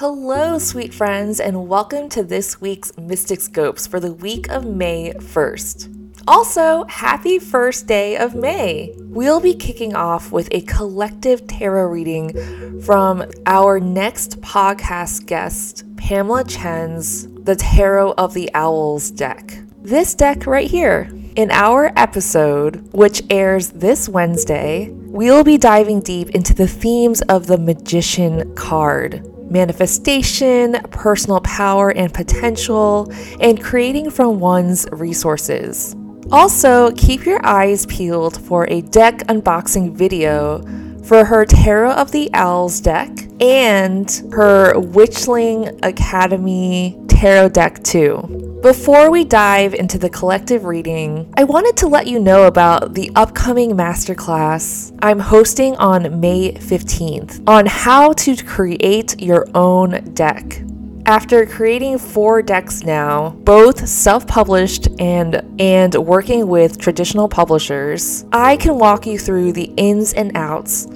Hello, sweet friends, and welcome to this week's Mysticscopes for the week of May 1st. Also, happy first day of May! We'll be kicking off with a collective tarot reading from our next podcast guest, Pamela Chen's The Tarot of the Owls deck. This deck right here. In our episode, which airs this Wednesday, we'll be diving deep into the themes of the Magician card manifestation, personal power and potential, and creating from one's resources. Also, keep your eyes peeled for a deck unboxing video for her Tarot of the Owls deck and her Witchling Academy Tarot deck too. Before we dive into the collective reading, I wanted to let you know about the upcoming masterclass I'm hosting on May 15th on how to create your own deck. After creating four decks now, both self-published and and working with traditional publishers, I can walk you through the ins and outs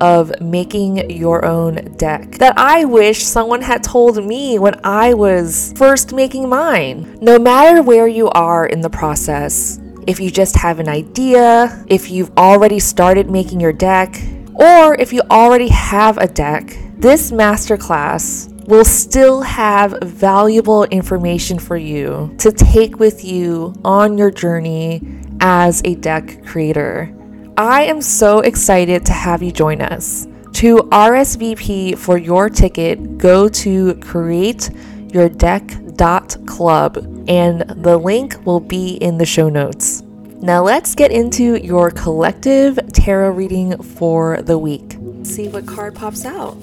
of making your own deck that I wish someone had told me when I was first making mine. No matter where you are in the process, if you just have an idea, if you've already started making your deck, or if you already have a deck, this masterclass will still have valuable information for you to take with you on your journey as a deck creator. I am so excited to have you join us. To RSVP for your ticket, go to createyourdeck.club and the link will be in the show notes. Now let's get into your collective tarot reading for the week. See what card pops out.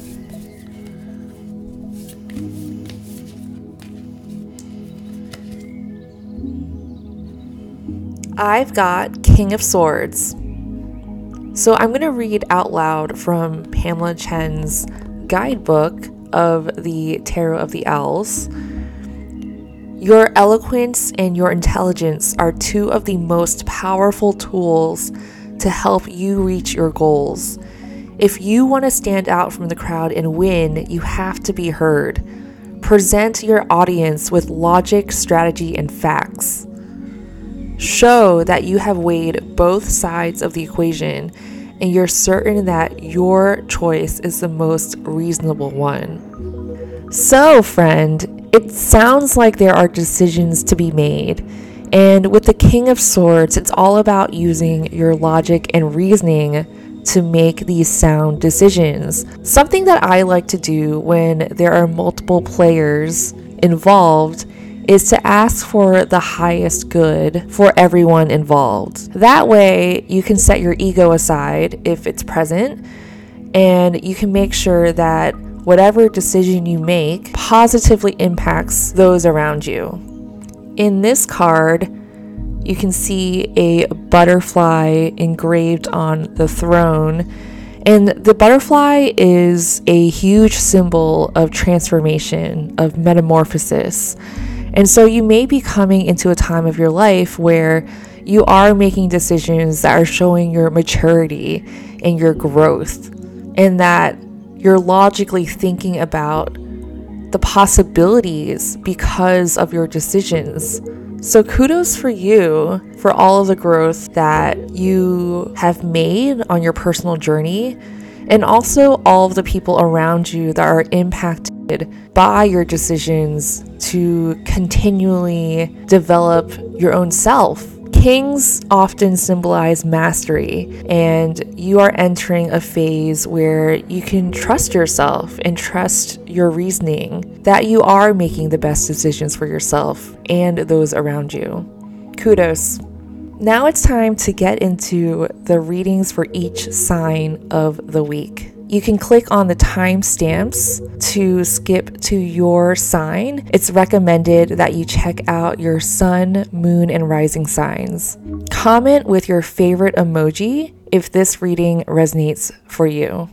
I've got King of Swords. So I'm going to read out loud from Pamela Chen's guidebook of the Tarot of the Owls. Your eloquence and your intelligence are two of the most powerful tools to help you reach your goals. If you want to stand out from the crowd and win, you have to be heard. Present your audience with logic, strategy, and facts. Show that you have weighed both sides of the equation and you're certain that your choice is the most reasonable one. So, friend, it sounds like there are decisions to be made. And with the King of Swords, it's all about using your logic and reasoning to make these sound decisions. Something that I like to do when there are multiple players involved is to ask for the highest good for everyone involved. That way, you can set your ego aside if it's present, and you can make sure that whatever decision you make positively impacts those around you. In this card, you can see a butterfly engraved on the throne. And the butterfly is a huge symbol of transformation, of metamorphosis. And so you may be coming into a time of your life where you are making decisions that are showing your maturity and your growth, and that you're logically thinking about the possibilities because of your decisions. So, kudos for you for all of the growth that you have made on your personal journey, and also all of the people around you that are impacted by your decisions to continually develop your own self. Kings often symbolize mastery, and you are entering a phase where you can trust yourself and trust your reasoning that you are making the best decisions for yourself and those around you. Kudos. Now it's time to get into the readings for each sign of the week. You can click on the timestamps to skip to your sign. It's recommended that you check out your sun, moon, and rising signs. Comment with your favorite emoji if this reading resonates for you.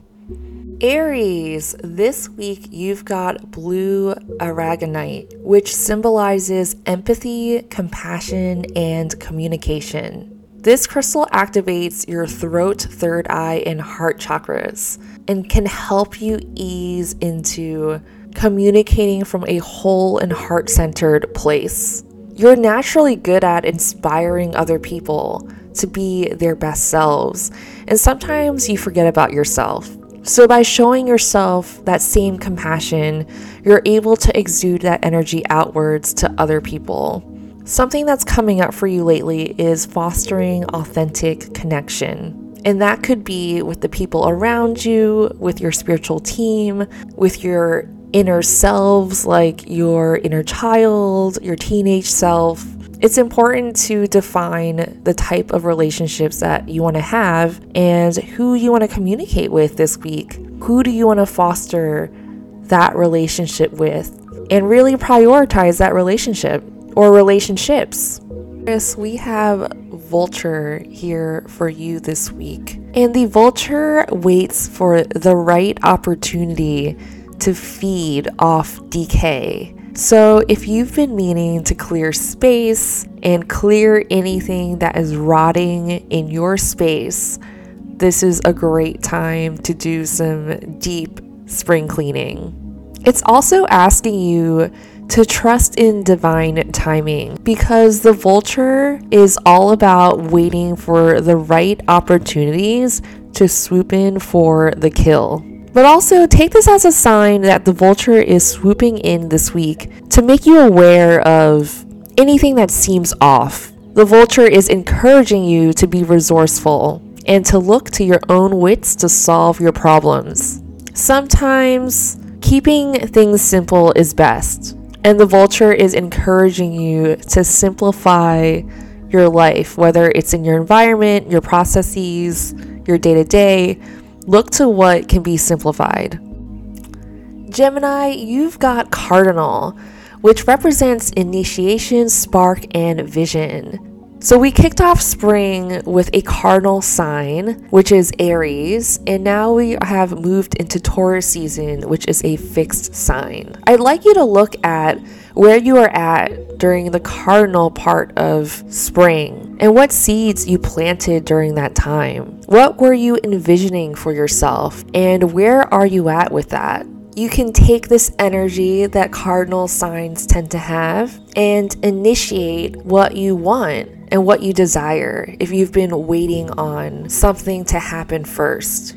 Aries, this week you've got blue aragonite, which symbolizes empathy, compassion, and communication. This crystal activates your throat, third eye, and heart chakras and can help you ease into communicating from a whole and heart centered place. You're naturally good at inspiring other people to be their best selves, and sometimes you forget about yourself. So, by showing yourself that same compassion, you're able to exude that energy outwards to other people. Something that's coming up for you lately is fostering authentic connection. And that could be with the people around you, with your spiritual team, with your inner selves, like your inner child, your teenage self. It's important to define the type of relationships that you want to have and who you want to communicate with this week. Who do you want to foster that relationship with? And really prioritize that relationship or relationships. Chris, we have Vulture here for you this week. And the vulture waits for the right opportunity to feed off decay. So, if you've been meaning to clear space and clear anything that is rotting in your space, this is a great time to do some deep spring cleaning. It's also asking you to trust in divine timing because the vulture is all about waiting for the right opportunities to swoop in for the kill. But also take this as a sign that the vulture is swooping in this week to make you aware of anything that seems off. The vulture is encouraging you to be resourceful and to look to your own wits to solve your problems. Sometimes keeping things simple is best, and the vulture is encouraging you to simplify your life, whether it's in your environment, your processes, your day to day, Look to what can be simplified. Gemini, you've got Cardinal, which represents initiation, spark, and vision. So we kicked off spring with a cardinal sign, which is Aries, and now we have moved into Taurus season, which is a fixed sign. I'd like you to look at where you are at during the cardinal part of spring and what seeds you planted during that time. What were you envisioning for yourself, and where are you at with that? You can take this energy that cardinal signs tend to have and initiate what you want and what you desire if you've been waiting on something to happen first.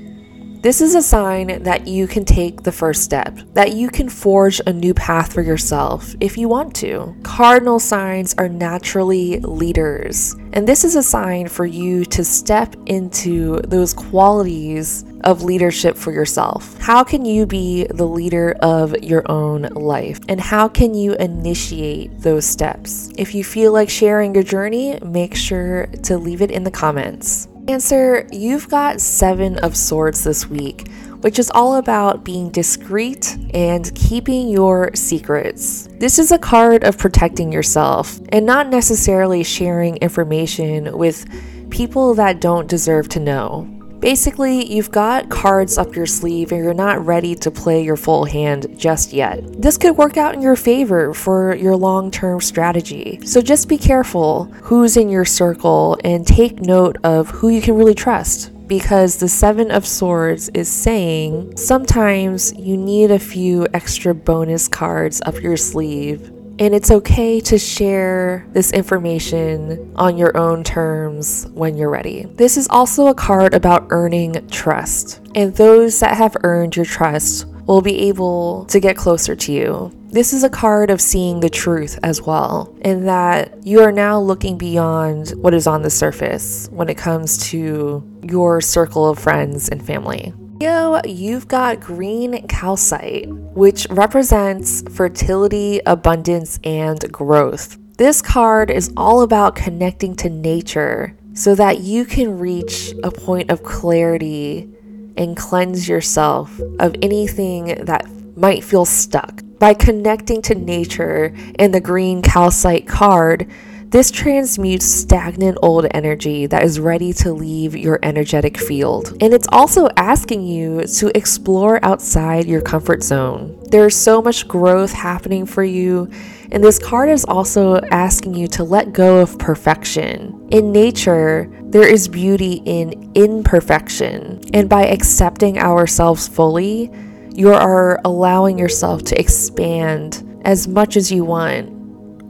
This is a sign that you can take the first step, that you can forge a new path for yourself if you want to. Cardinal signs are naturally leaders, and this is a sign for you to step into those qualities of leadership for yourself. How can you be the leader of your own life? And how can you initiate those steps? If you feel like sharing your journey, make sure to leave it in the comments. Cancer you've got Seven of Swords this week, which is all about being discreet and keeping your secrets. This is a card of protecting yourself and not necessarily sharing information with people that don't deserve to know. Basically, you've got cards up your sleeve and you're not ready to play your full hand just yet. This could work out in your favor for your long term strategy. So just be careful who's in your circle and take note of who you can really trust because the Seven of Swords is saying sometimes you need a few extra bonus cards up your sleeve and it's okay to share this information on your own terms when you're ready. This is also a card about earning trust. And those that have earned your trust will be able to get closer to you. This is a card of seeing the truth as well, in that you are now looking beyond what is on the surface when it comes to your circle of friends and family. You've got green calcite, which represents fertility, abundance, and growth. This card is all about connecting to nature so that you can reach a point of clarity and cleanse yourself of anything that might feel stuck. By connecting to nature and the green calcite card, this transmutes stagnant old energy that is ready to leave your energetic field. And it's also asking you to explore outside your comfort zone. There's so much growth happening for you, and this card is also asking you to let go of perfection. In nature, there is beauty in imperfection, and by accepting ourselves fully, you are allowing yourself to expand as much as you want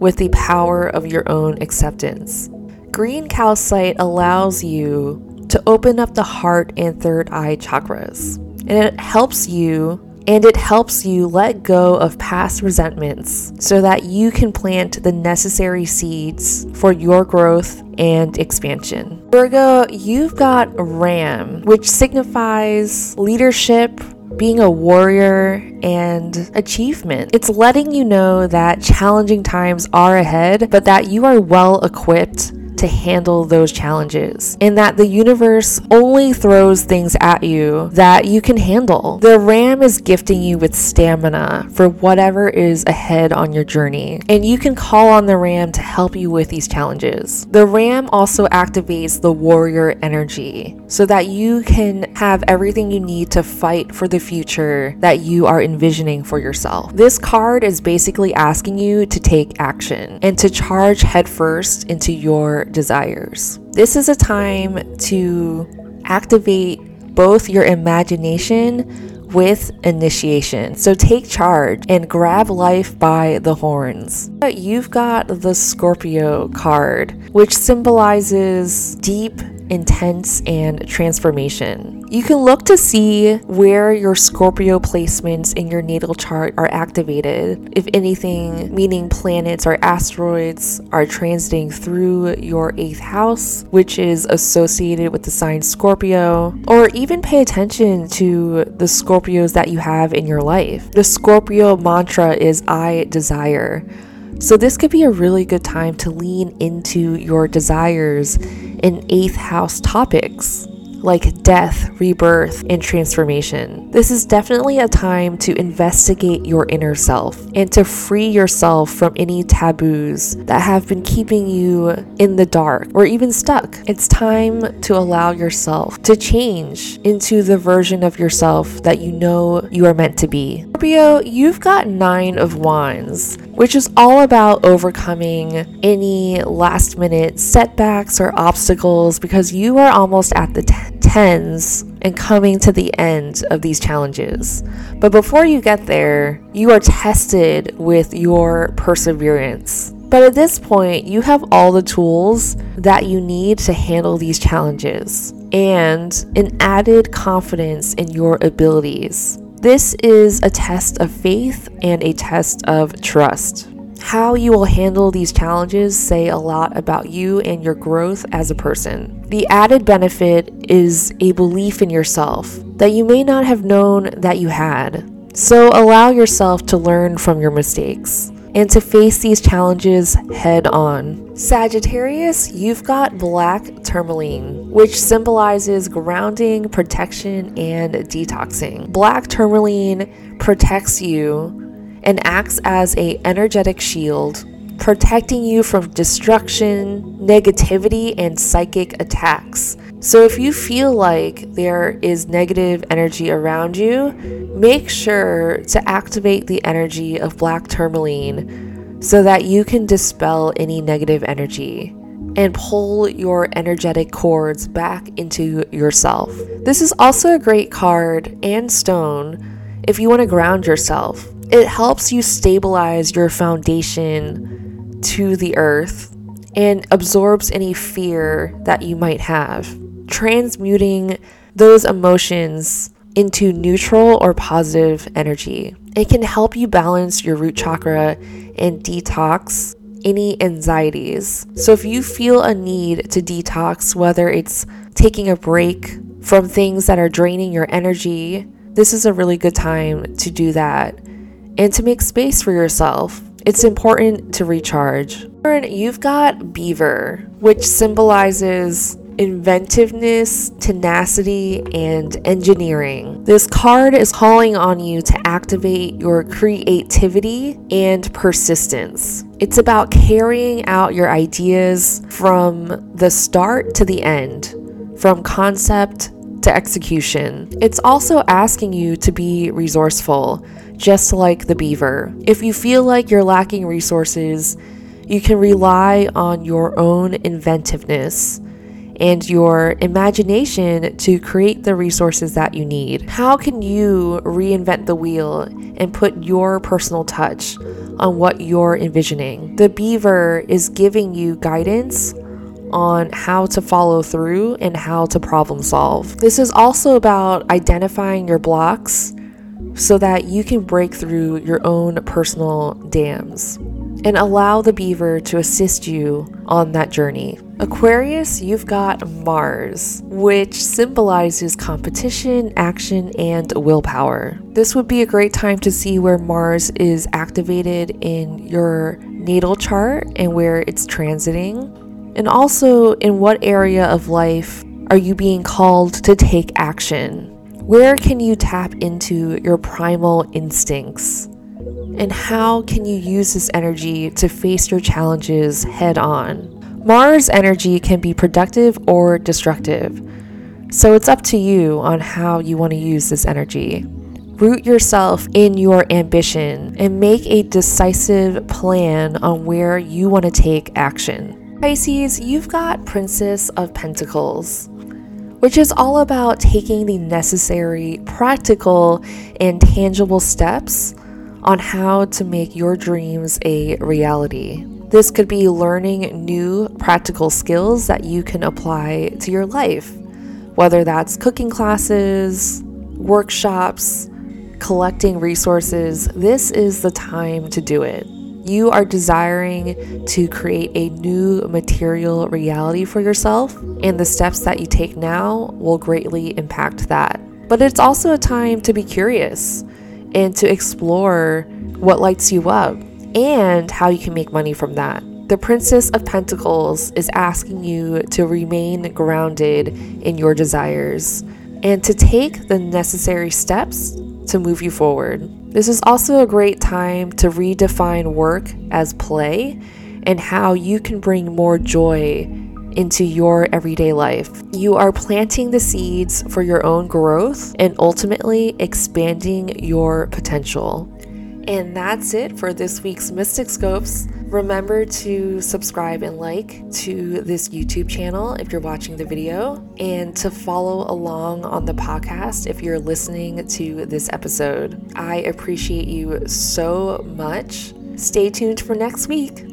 with the power of your own acceptance. Green calcite allows you to open up the heart and third eye chakras, and it helps you and it helps you let go of past resentments so that you can plant the necessary seeds for your growth and expansion. Virgo, you've got Ram, which signifies leadership, being a warrior, and achievement. It's letting you know that challenging times are ahead, but that you are well equipped to handle those challenges and that the universe only throws things at you that you can handle. The ram is gifting you with stamina for whatever is ahead on your journey, and you can call on the ram to help you with these challenges. The ram also activates the warrior energy so that you can have everything you need to fight for the future that you are envisioning for yourself. This card is basically asking you to take action and to charge headfirst into your desires. This is a time to activate both your imagination with initiation. So take charge and grab life by the horns. You've got the Scorpio card, which symbolizes deep intense, and transformation. You can look to see where your Scorpio placements in your natal chart are activated, if anything, meaning planets or asteroids are transiting through your eighth house, which is associated with the sign Scorpio, or even pay attention to the Scorpios that you have in your life. The Scorpio mantra is I desire. So, this could be a really good time to lean into your desires in eighth house topics like death, rebirth, and transformation. This is definitely a time to investigate your inner self and to free yourself from any taboos that have been keeping you in the dark or even stuck. It's time to allow yourself to change into the version of yourself that you know you are meant to be. Scorpio, you've got nine of wands which is all about overcoming any last minute setbacks or obstacles because you are almost at the t- tens and coming to the end of these challenges. But before you get there, you are tested with your perseverance. But at this point, you have all the tools that you need to handle these challenges and an added confidence in your abilities. This is a test of faith and a test of trust. How you will handle these challenges say a lot about you and your growth as a person. The added benefit is a belief in yourself that you may not have known that you had. So allow yourself to learn from your mistakes and to face these challenges head on. Sagittarius, you've got black tourmaline, which symbolizes grounding, protection, and detoxing. Black tourmaline protects you and acts as a energetic shield protecting you from destruction, negativity, and psychic attacks. So, if you feel like there is negative energy around you, make sure to activate the energy of black tourmaline so that you can dispel any negative energy and pull your energetic cords back into yourself. This is also a great card and stone if you want to ground yourself. It helps you stabilize your foundation to the earth and absorbs any fear that you might have transmuting those emotions into neutral or positive energy. It can help you balance your root chakra and detox any anxieties. So, if you feel a need to detox, whether it's taking a break from things that are draining your energy, this is a really good time to do that and to make space for yourself. It's important to recharge. You've got Beaver, which symbolizes inventiveness, tenacity, and engineering. This card is calling on you to activate your creativity and persistence. It's about carrying out your ideas from the start to the end, from concept to execution. It's also asking you to be resourceful, just like the beaver. If you feel like you're lacking resources, you can rely on your own inventiveness and your imagination to create the resources that you need. How can you reinvent the wheel and put your personal touch on what you're envisioning? The beaver is giving you guidance on how to follow through and how to problem solve. This is also about identifying your blocks so that you can break through your own personal dams and allow the beaver to assist you on that journey. Aquarius, you've got Mars, which symbolizes competition, action, and willpower. This would be a great time to see where Mars is activated in your natal chart and where it's transiting. And also, in what area of life are you being called to take action? Where can you tap into your primal instincts? And how can you use this energy to face your challenges head on? Mars energy can be productive or destructive. So it's up to you on how you want to use this energy. Root yourself in your ambition and make a decisive plan on where you want to take action. Pisces, you've got Princess of Pentacles, which is all about taking the necessary practical and tangible steps on how to make your dreams a reality. This could be learning new practical skills that you can apply to your life, whether that's cooking classes, workshops, collecting resources. This is the time to do it you are desiring to create a new material reality for yourself, and the steps that you take now will greatly impact that. But it's also a time to be curious and to explore what lights you up and how you can make money from that. The Princess of Pentacles is asking you to remain grounded in your desires and to take the necessary steps to move you forward. This is also a great time to redefine work as play and how you can bring more joy into your everyday life. You are planting the seeds for your own growth and ultimately expanding your potential. And that's it for this week's Mysticscopes. Remember to subscribe and like to this YouTube channel if you're watching the video, and to follow along on the podcast if you're listening to this episode. I appreciate you so much. Stay tuned for next week.